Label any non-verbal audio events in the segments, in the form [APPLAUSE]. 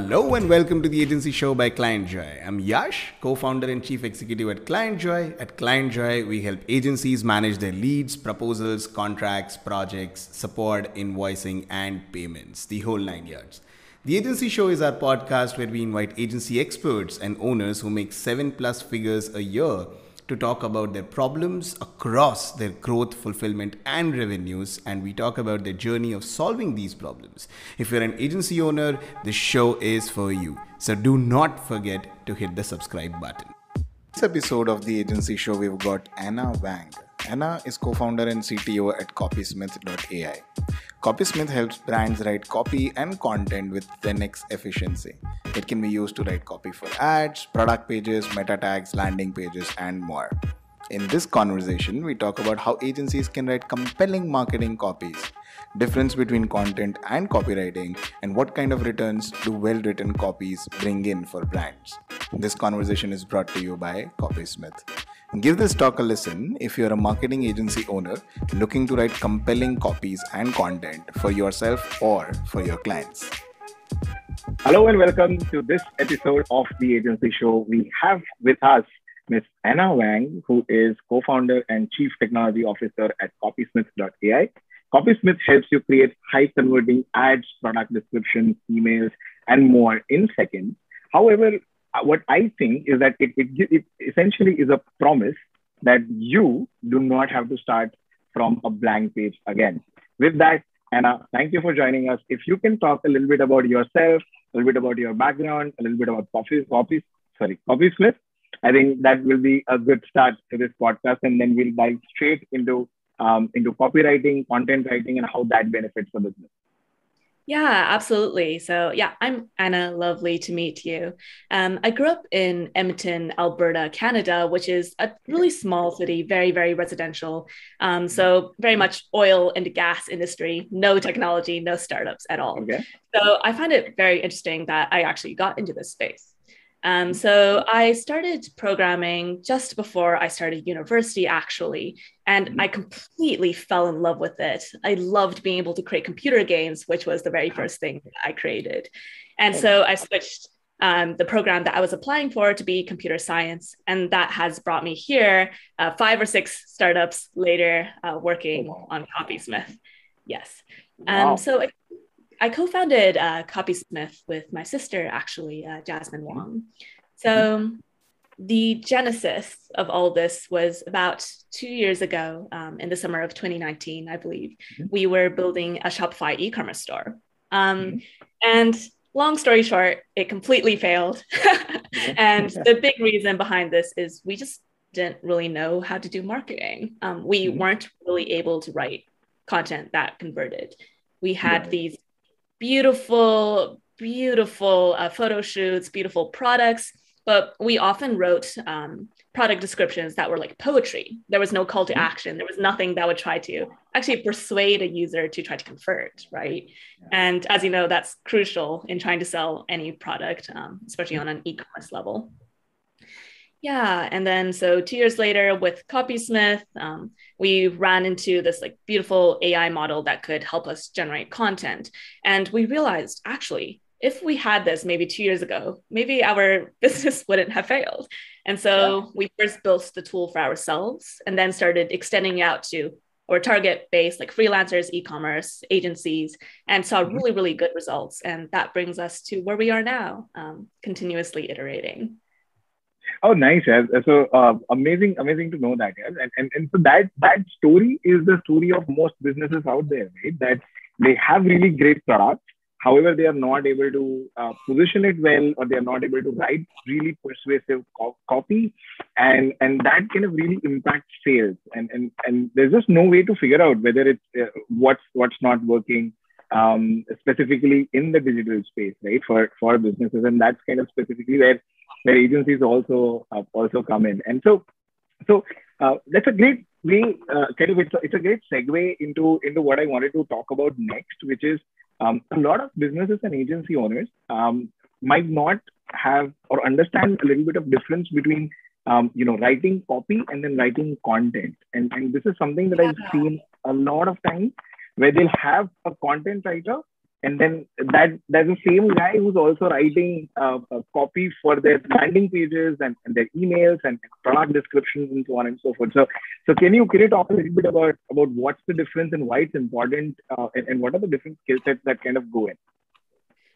Hello and welcome to the Agency Show by ClientJoy. I'm Yash, co-founder and chief executive at ClientJoy. At ClientJoy, we help agencies manage their leads, proposals, contracts, projects, support, invoicing, and payments, the whole nine yards. The Agency Show is our podcast where we invite agency experts and owners who make seven plus figures a year to talk about their problems across their growth, fulfillment, and revenues. And we talk about their journey of solving these problems. If you're an agency owner, this show is for you. So do not forget to hit the subscribe button. This episode of the agency show, we've got Anna Wang. Anna is co founder and CTO at Copysmith.ai. Copysmith helps brands write copy and content with 10x efficiency. It can be used to write copy for ads, product pages, meta tags, landing pages, and more. In this conversation, we talk about how agencies can write compelling marketing copies, difference between content and copywriting, and what kind of returns do well written copies bring in for brands. This conversation is brought to you by Copysmith. Give this talk a listen if you're a marketing agency owner looking to write compelling copies and content for yourself or for your clients. Hello and welcome to this episode of the Agency Show. We have with us Ms. Anna Wang, who is co-founder and chief technology officer at Copysmith.ai. Copysmith helps you create high converting ads, product descriptions, emails, and more in seconds. However, what I think is that it, it, it essentially is a promise that you do not have to start from a blank page again. With that, Anna, thank you for joining us. If you can talk a little bit about yourself, a little bit about your background, a little bit about Coffee, Coffee, sorry, Copysmith, I think that will be a good start to this podcast, and then we'll dive straight into um, into copywriting, content writing, and how that benefits the business. Yeah, absolutely. So, yeah, I'm Anna. Lovely to meet you. Um, I grew up in Edmonton, Alberta, Canada, which is a really small city, very, very residential. Um, so, very much oil and gas industry, no technology, no startups at all. Okay. So, I find it very interesting that I actually got into this space. Um, so I started programming just before I started university, actually, and mm-hmm. I completely fell in love with it. I loved being able to create computer games, which was the very first thing I created. And so I switched um, the program that I was applying for to be computer science. And that has brought me here, uh, five or six startups later, uh, working oh, on Copysmith. Yes. Um, wow. So I co-founded uh, Copysmith with my sister, actually, uh, Jasmine mm-hmm. Wang. So the genesis of all this was about two years ago, um, in the summer of 2019, I believe. Mm-hmm. We were building a Shopify e-commerce store, um, mm-hmm. and long story short, it completely failed. [LAUGHS] and [LAUGHS] the big reason behind this is we just didn't really know how to do marketing. Um, we mm-hmm. weren't really able to write content that converted. We had yeah. these beautiful, beautiful uh, photo shoots, beautiful products, but we often wrote um, product descriptions that were like poetry. There was no call to mm-hmm. action. There was nothing that would try to actually persuade a user to try to convert, right? And as you know, that's crucial in trying to sell any product, um, especially on an e-commerce level. Yeah, and then so two years later with Copysmith, um, we ran into this like beautiful AI model that could help us generate content, and we realized actually if we had this maybe two years ago, maybe our [LAUGHS] business wouldn't have failed. And so yeah. we first built the tool for ourselves, and then started extending out to our target base like freelancers, e-commerce agencies, and saw mm-hmm. really really good results. And that brings us to where we are now, um, continuously iterating. Oh, nice. Yeah. So uh, amazing, amazing to know that. Yeah. And, and, and so that, that story is the story of most businesses out there, right? That they have really great products. However, they are not able to uh, position it well, or they are not able to write really persuasive co- copy, and and that kind of really impacts sales. And and and there's just no way to figure out whether it's uh, what's what's not working, um, specifically in the digital space, right? For for businesses, and that's kind of specifically where where agencies also uh, also come in. And so, so uh, that's a great way. Uh, kind of, it's a, it's a great segue into into what I wanted to talk about next, which is um, a lot of businesses and agency owners um, might not have or understand a little bit of difference between um, you know writing copy and then writing content. And and this is something that I've seen a lot of times where they'll have a content writer and then that there's the same guy who's also writing uh, copy for their landing pages and, and, their emails and product descriptions and so on and so forth. So, so can you can you talk a little bit about about what's the difference and why it's important, uh, and, and what are the different skill sets that kind of go in?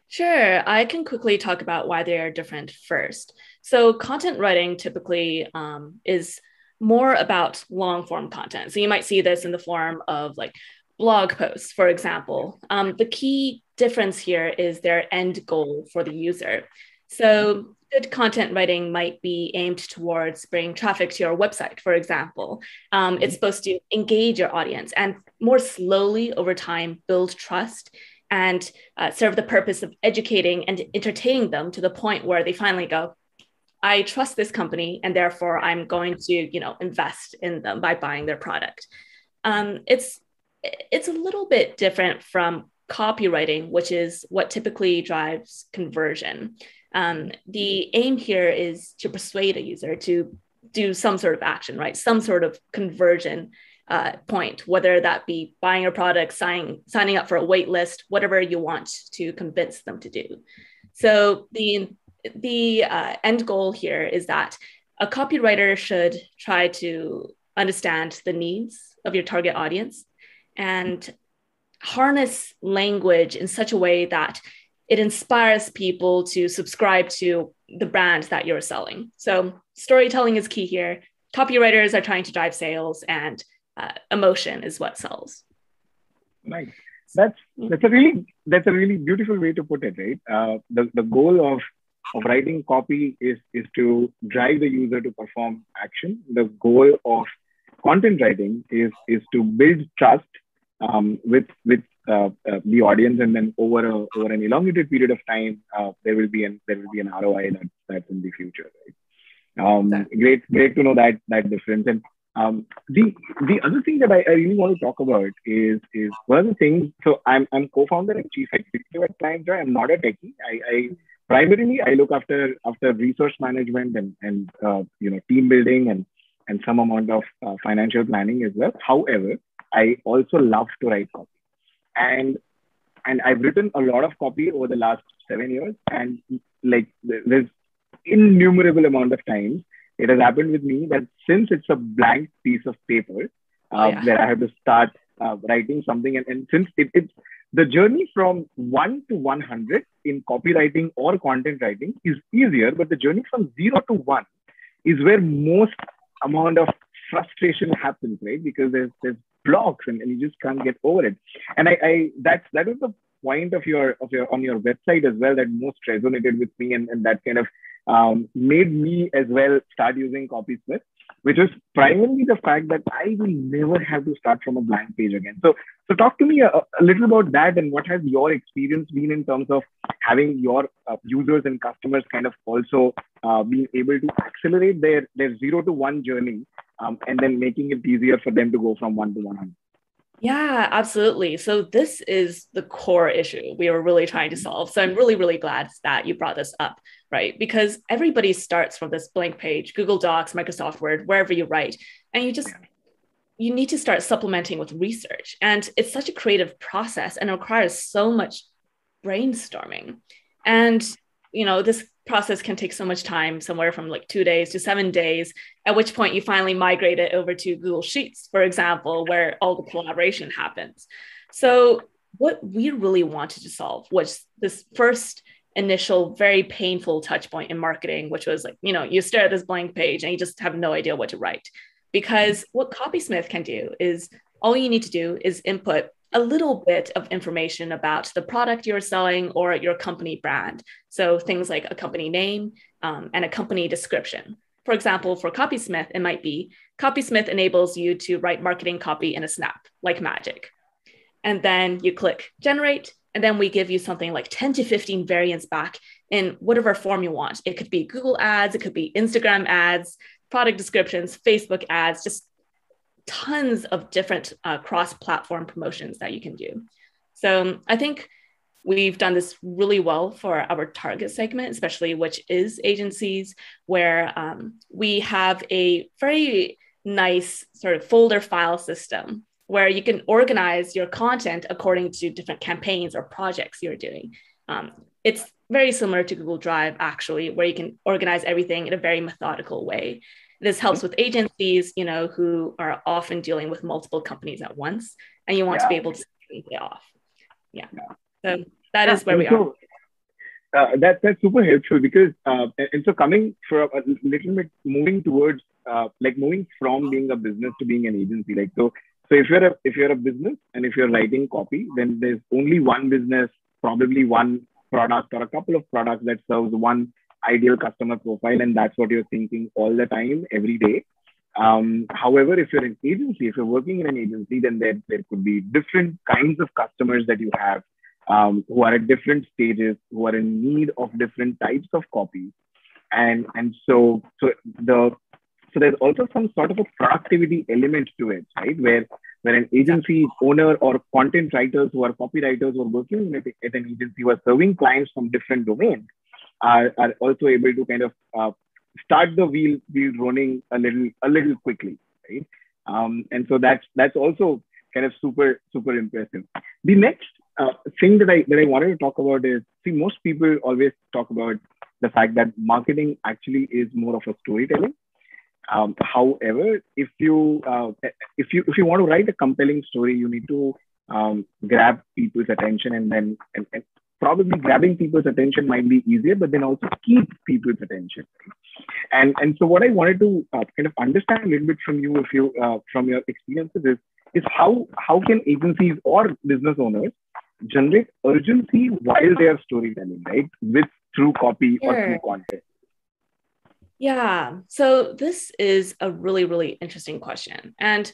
Sure, I can quickly talk about why they are different first. So, content writing typically um, is more about long form content. So, you might see this in the form of like blog posts, for example. Um, the key difference here is their end goal for the user. So, good content writing might be aimed towards bringing traffic to your website, for example. Um, it's supposed to engage your audience and more slowly over time build trust and uh, serve the purpose of educating and entertaining them to the point where they finally go, I trust this company and therefore I'm going to, you know, invest in them by buying their product. Um, it's it's a little bit different from copywriting, which is what typically drives conversion. Um, the aim here is to persuade a user to do some sort of action, right? Some sort of conversion uh, point, whether that be buying a product, signing, signing up for a wait list, whatever you want to convince them to do. So the, the uh, end goal here is that a copywriter should try to understand the needs of your target audience and harness language in such a way that it inspires people to subscribe to the brand that you're selling. So storytelling is key here. Copywriters are trying to drive sales, and uh, emotion is what sells. Nice. That's that's a really that's a really beautiful way to put it, right? Uh, the the goal of of writing copy is is to drive the user to perform action. The goal of content writing is is to build trust um, with with uh, uh, the audience, and then over a, over an elongated period of time, uh, there will be an there will be an ROI that that's in the future. Right? Um, great, great to know that that difference. And um, the the other thing that I, I, really want to talk about is is one of the things. So I'm I'm co-founder and chief executive at ClientJoy. I'm not a techie. I, I primarily I look after after resource management and and uh, you know team building and and some amount of uh, financial planning as well. However, I also love to write copy. And and I've written a lot of copy over the last seven years. And like there's innumerable amount of times it has happened with me that since it's a blank piece of paper, oh, uh, yeah. where I have to start uh, writing something, and, and since it, it's the journey from one to 100 in copywriting or content writing is easier, but the journey from zero to one is where most amount of frustration happens, right? Because there's there's blocks and, and you just can't get over it. And I, I that's that is the point of your of your on your website as well that most resonated with me and, and that kind of um, made me as well start using CopySmith, which was primarily the fact that I will never have to start from a blank page again. So, so talk to me a, a little about that and what has your experience been in terms of having your uh, users and customers kind of also uh, being able to accelerate their their zero to one journey um, and then making it easier for them to go from one to 100. Yeah, absolutely. So this is the core issue we were really trying to solve. So I'm really, really glad that you brought this up, right? Because everybody starts from this blank page, Google Docs, Microsoft Word, wherever you write, and you just you need to start supplementing with research. And it's such a creative process and it requires so much brainstorming. And you know, this process can take so much time, somewhere from like two days to seven days, at which point you finally migrate it over to Google Sheets, for example, where all the collaboration happens. So, what we really wanted to solve was this first initial, very painful touch point in marketing, which was like, you know, you stare at this blank page and you just have no idea what to write. Because what Copysmith can do is all you need to do is input a little bit of information about the product you're selling or your company brand. So things like a company name um, and a company description. For example, for Copysmith, it might be Copysmith enables you to write marketing copy in a snap, like magic. And then you click generate, and then we give you something like 10 to 15 variants back in whatever form you want. It could be Google ads, it could be Instagram ads, product descriptions, Facebook ads, just tons of different uh, cross platform promotions that you can do. So I think we've done this really well for our target segment, especially which is agencies, where um, we have a very nice sort of folder file system where you can organize your content according to different campaigns or projects you're doing. Um, it's very similar to Google Drive, actually, where you can organize everything in a very methodical way. This helps with agencies, you know, who are often dealing with multiple companies at once, and you want yeah. to be able to pay off. Yeah. So that yeah, is where we so, are. Uh, that that's super helpful because uh, and so coming from a little bit moving towards uh, like moving from being a business to being an agency like so so if you're a if you're a business and if you're writing copy then there's only one business probably one product or a couple of products that serves one ideal customer profile and that's what you're thinking all the time every day um, however if you're an agency if you're working in an agency then there, there could be different kinds of customers that you have um, who are at different stages, who are in need of different types of copies. And, and so, so the so there's also some sort of a productivity element to it, right? Where where an agency owner or content writers who are copywriters who are working at, at an agency who are serving clients from different domains are, are also able to kind of uh, start the wheel wheel running a little a little quickly, right? Um, and so that's that's also kind of super super impressive. The next uh, thing that I that I wanted to talk about is see most people always talk about the fact that marketing actually is more of a storytelling. Um, however, if you uh, if you if you want to write a compelling story, you need to um, grab people's attention, and then and, and, probably grabbing people's attention might be easier, but then also keep people's attention. And and so what I wanted to uh, kind of understand a little bit from you, if you uh, from your experiences, is is how how can agencies or business owners generate urgency while they are storytelling, right? With through copy sure. or through content. Yeah. So this is a really, really interesting question. And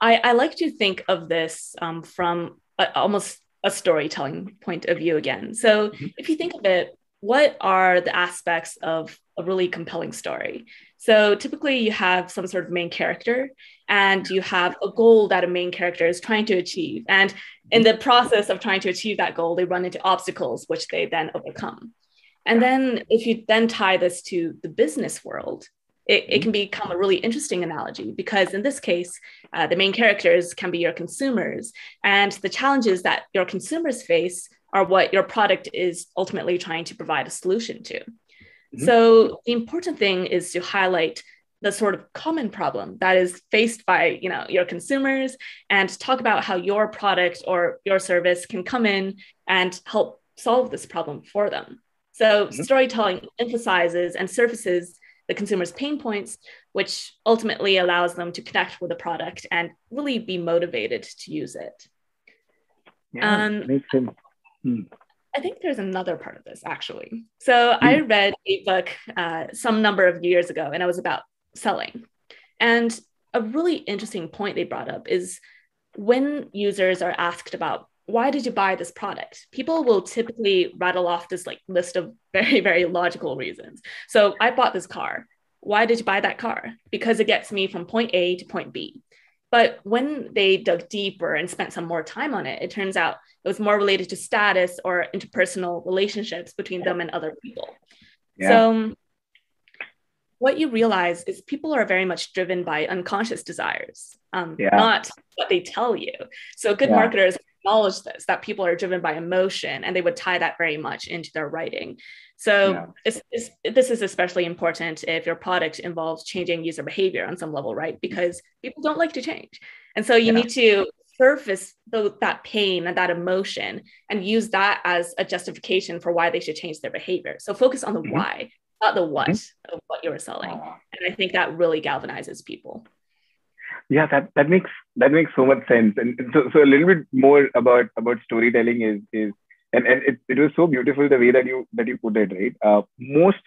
I, I like to think of this um, from almost a storytelling point of view again. So mm-hmm. if you think of it, what are the aspects of a really compelling story? So typically you have some sort of main character and you have a goal that a main character is trying to achieve. And in the process of trying to achieve that goal, they run into obstacles, which they then overcome. And then if you then tie this to the business world, it, it can become a really interesting analogy because in this case, uh, the main characters can be your consumers. And the challenges that your consumers face are what your product is ultimately trying to provide a solution to. Mm-hmm. So the important thing is to highlight the sort of common problem that is faced by you know your consumers and talk about how your product or your service can come in and help solve this problem for them so mm-hmm. storytelling emphasizes and surfaces the consumer's pain points which ultimately allows them to connect with the product and really be motivated to use it yeah, um, makes sense. Hmm. I think there's another part of this actually. So I hmm. read a book uh, some number of years ago, and it was about selling. And a really interesting point they brought up is when users are asked about why did you buy this product, people will typically rattle off this like list of [LAUGHS] very very logical reasons. So I bought this car. Why did you buy that car? Because it gets me from point A to point B. But when they dug deeper and spent some more time on it, it turns out it was more related to status or interpersonal relationships between them and other people. Yeah. So what you realize is people are very much driven by unconscious desires, um, yeah. not what they tell you. So good yeah. marketers acknowledge this that people are driven by emotion and they would tie that very much into their writing so yeah. it's, it's, this is especially important if your product involves changing user behavior on some level right because people don't like to change and so you yeah. need to surface the, that pain and that emotion and use that as a justification for why they should change their behavior so focus on the mm-hmm. why not the what mm-hmm. of what you're selling and i think that really galvanizes people yeah that, that makes that makes so much sense. And so, so a little bit more about about storytelling is is and, and it, it was so beautiful the way that you that you put it right? Uh, most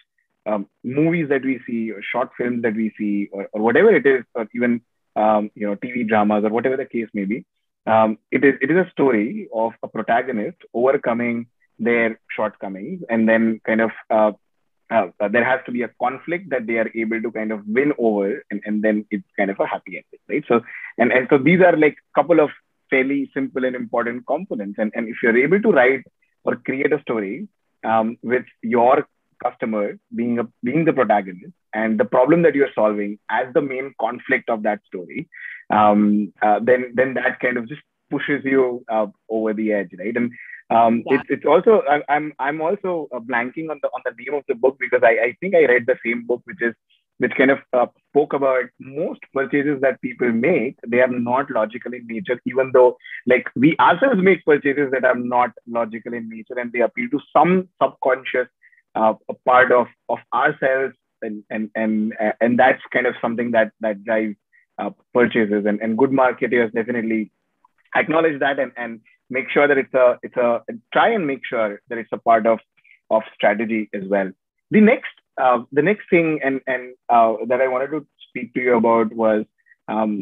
um, movies that we see or short films that we see or, or whatever it is or even um, you know tv dramas or whatever the case may be um, it is it is a story of a protagonist overcoming their shortcomings and then kind of uh, uh, there has to be a conflict that they are able to kind of win over and, and then it's kind of a happy ending right so and, and so these are like a couple of fairly simple and important components and, and if you're able to write or create a story um, with your customer being a being the protagonist and the problem that you're solving as the main conflict of that story, um, uh, then then that kind of just pushes you uh, over the edge, right? And um, yeah. it's it's also I, I'm I'm also uh, blanking on the on the name of the book because I, I think I read the same book which is which kind of uh, spoke about most purchases that people make they are not logical in nature even though like we ourselves make purchases that are not logical in nature and they appeal to some subconscious uh, part of of ourselves and and and and that's kind of something that that drives uh, purchases and, and good marketers definitely acknowledge that and, and make sure that it's a it's a try and make sure that it's a part of of strategy as well. The next uh, the next thing and and uh, that I wanted to speak to you about was um,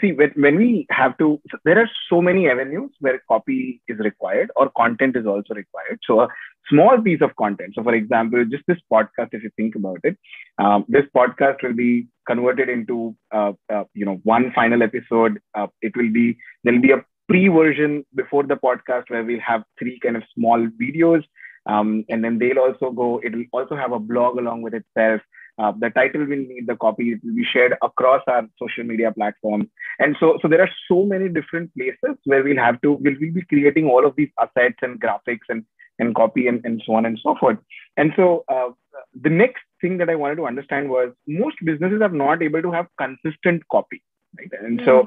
see when, when we have to there are so many avenues where copy is required or content is also required. So a small piece of content so for example just this podcast if you think about it um, this podcast will be converted into uh, uh you know one final episode uh, it will be there'll be a pre version before the podcast where we'll have three kind of small videos um, and then they'll also go, it'll also have a blog along with itself. Uh, the title will need the copy. It will be shared across our social media platforms. And so, so there are so many different places where we'll have to, we'll, we'll be creating all of these assets and graphics and, and copy and, and so on and so forth. And so uh, the next thing that I wanted to understand was most businesses are not able to have consistent copy. Right? And so,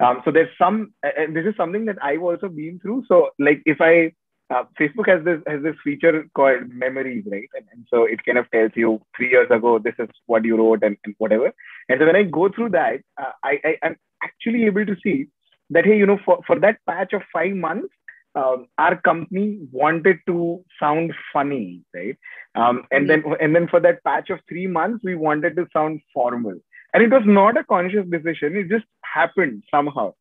um, so there's some, and this is something that I've also been through. So like if I, uh, Facebook has this has this feature called memories, right? And, and, so it kind of tells you three years ago this is what you wrote and, and whatever. And so when I go through that, uh, I, I am actually able to see that hey, you know, for, for that patch of five months, um, our company wanted to sound funny, right? Um, and then and then for that patch of three months, we wanted to sound formal, and it was not a conscious decision. It just happened somehow.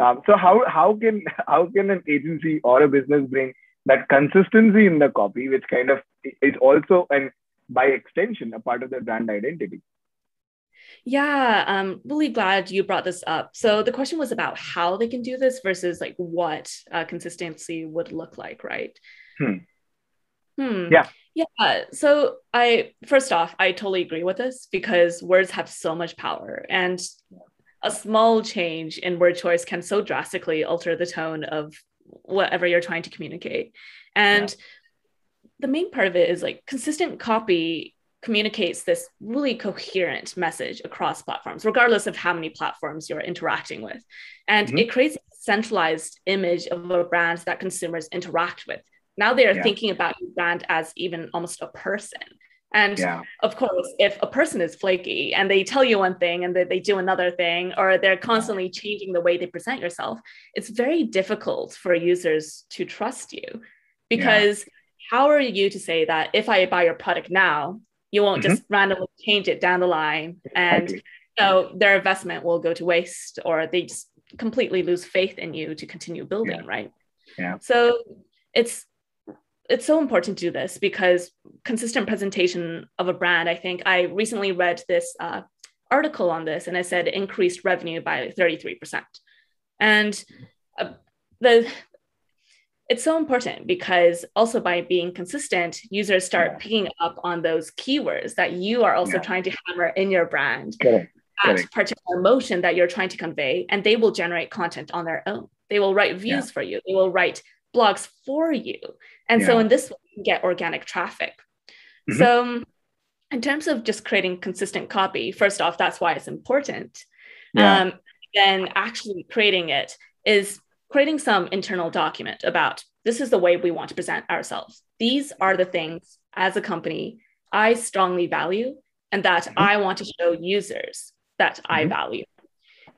Um, so how how can how can an agency or a business bring that consistency in the copy, which kind of is also and by extension a part of their brand identity. Yeah, I'm really glad you brought this up. So the question was about how they can do this versus like what uh, consistency would look like, right? Hmm. Hmm. Yeah. Yeah. So I first off, I totally agree with this because words have so much power and a small change in word choice can so drastically alter the tone of whatever you're trying to communicate. And yeah. the main part of it is like consistent copy communicates this really coherent message across platforms, regardless of how many platforms you're interacting with. And mm-hmm. it creates a centralized image of a brand that consumers interact with. Now they are yeah. thinking about your brand as even almost a person. And yeah. of course, if a person is flaky and they tell you one thing and they, they do another thing, or they're constantly changing the way they present yourself, it's very difficult for users to trust you because yeah. how are you to say that if I buy your product now, you won't mm-hmm. just randomly change it down the line and so their investment will go to waste or they just completely lose faith in you to continue building, yeah. right? Yeah. So it's it's so important to do this because consistent presentation of a brand. I think I recently read this uh, article on this, and it said increased revenue by thirty three percent, and uh, the it's so important because also by being consistent, users start yeah. picking up on those keywords that you are also yeah. trying to hammer in your brand. That particular emotion that you're trying to convey, and they will generate content on their own. They will write views yeah. for you. They will write blogs for you. And yeah. so in this way, you get organic traffic. Mm-hmm. So in terms of just creating consistent copy, first off, that's why it's important. Yeah. Um, then actually creating it is creating some internal document about this is the way we want to present ourselves. These are the things as a company I strongly value and that mm-hmm. I want to show users that mm-hmm. I value.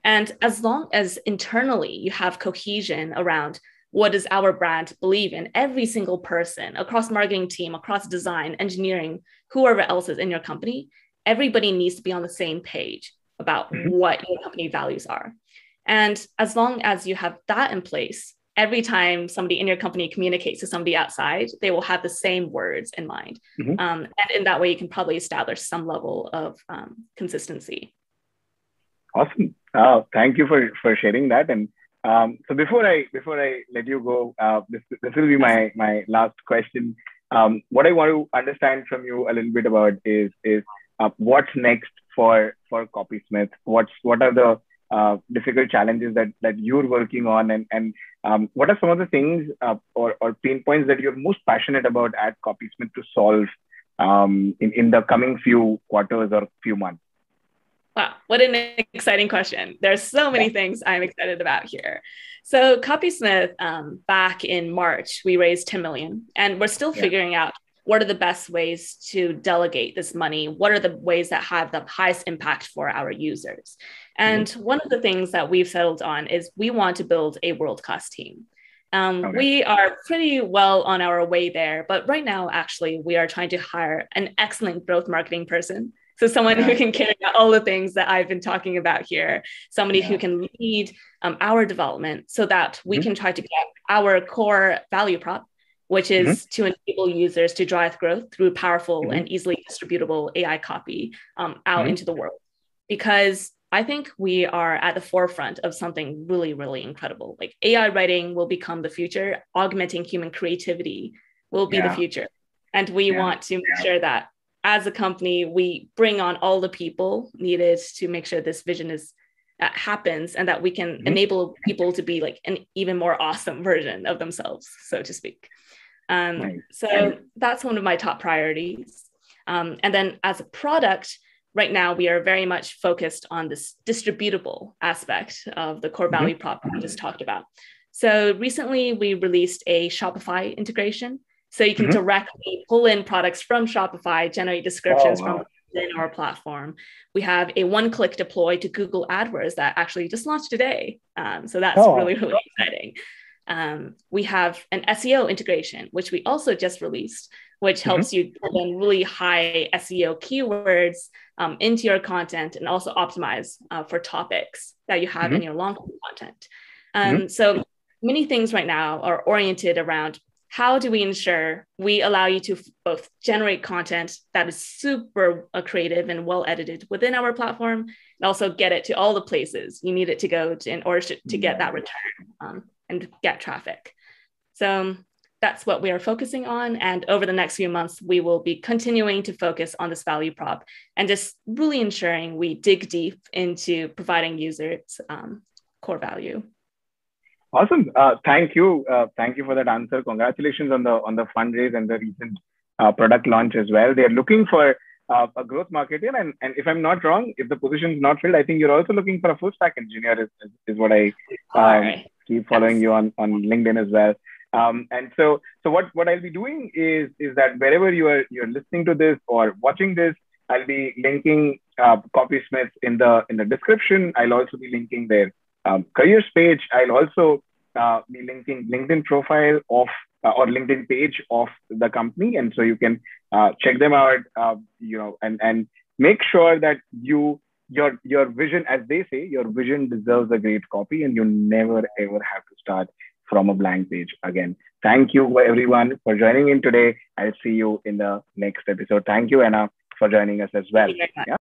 And as long as internally you have cohesion around what does our brand believe in? Every single person across marketing team across design engineering whoever else is in your company everybody needs to be on the same page about mm-hmm. what your company values are. And as long as you have that in place every time somebody in your company communicates to somebody outside they will have the same words in mind. Mm-hmm. um, and in that way you can probably establish some level of um, consistency. Awesome. Uh, thank you for for sharing that. And um, so before I before I let you go, uh, this this will be my my last question. um, what I want to understand from you a little bit about is is uh, what's next for for Copysmith? What's what are the uh, difficult challenges that that you're working on, and and um, what are some of the things uh, or or pain points that you're most passionate about at Copysmith to solve um, in in the coming few quarters or few months? Wow, what an exciting question. There's so many things I'm excited about here. So Copysmith, um, back in March, we raised 10 million and we're still yeah. figuring out what are the best ways to delegate this money? What are the ways that have the highest impact for our users? And mm-hmm. one of the things that we've settled on is we want to build a world-class team. Um, okay. We are pretty well on our way there, but right now, actually, we are trying to hire an excellent growth marketing person so someone yeah. who can carry out all the things that I've been talking about here, somebody yeah. who can lead um, our development so that we mm-hmm. can try to get our core value prop, which is mm-hmm. to enable users to drive growth through powerful mm-hmm. and easily distributable AI copy um, out mm-hmm. into the world. Because I think we are at the forefront of something really, really incredible. Like AI writing will become the future, augmenting human creativity will be yeah. the future. And we want to make sure that as a company, we bring on all the people needed to make sure this vision is uh, happens and that we can mm-hmm. enable people to be like an even more awesome version of themselves, so to speak. Um, nice. So that's one of my top priorities. Um, and then as a product, right now we are very much focused on this distributable aspect of the core value mm-hmm. prop we just talked about. So recently we released a Shopify integration so you can mm-hmm. directly pull in products from Shopify, generate descriptions oh, wow. from within our platform. We have a one-click deploy to Google AdWords that actually just launched today. Um, so that's oh. really, really exciting. Um, we have an SEO integration, which we also just released, which mm-hmm. helps you pull in really high SEO keywords um, into your content and also optimize uh, for topics that you have mm-hmm. in your long content. Um, mm-hmm. So many things right now are oriented around how do we ensure we allow you to both generate content that is super uh, creative and well edited within our platform and also get it to all the places you need it to go to in order to, to get that return um, and get traffic. So that's what we are focusing on and over the next few months we will be continuing to focus on this value prop and just really ensuring we dig deep into providing users um, core value Awesome. Uh, thank you. Uh, thank you for that answer. Congratulations on the on the fundraise and the recent uh, product launch as well. They are looking for uh, a growth marketer, and and if I'm not wrong, if the position is not filled, I think you're also looking for a full stack engineer. Is, is, is what I um, right. keep following you on on LinkedIn as well. Um, and so so what what I'll be doing is is that wherever you are you're listening to this or watching this, I'll be linking uh, Copysmith in the in the description. I'll also be linking their um, careers page. I'll also uh, be linking LinkedIn profile of uh, or LinkedIn page of the company, and so you can uh, check them out. Uh, you know, and and make sure that you your your vision, as they say, your vision deserves a great copy, and you never ever have to start from a blank page again. Thank you everyone for joining in today. I'll see you in the next episode. Thank you, Anna, for joining us as well. Yeah.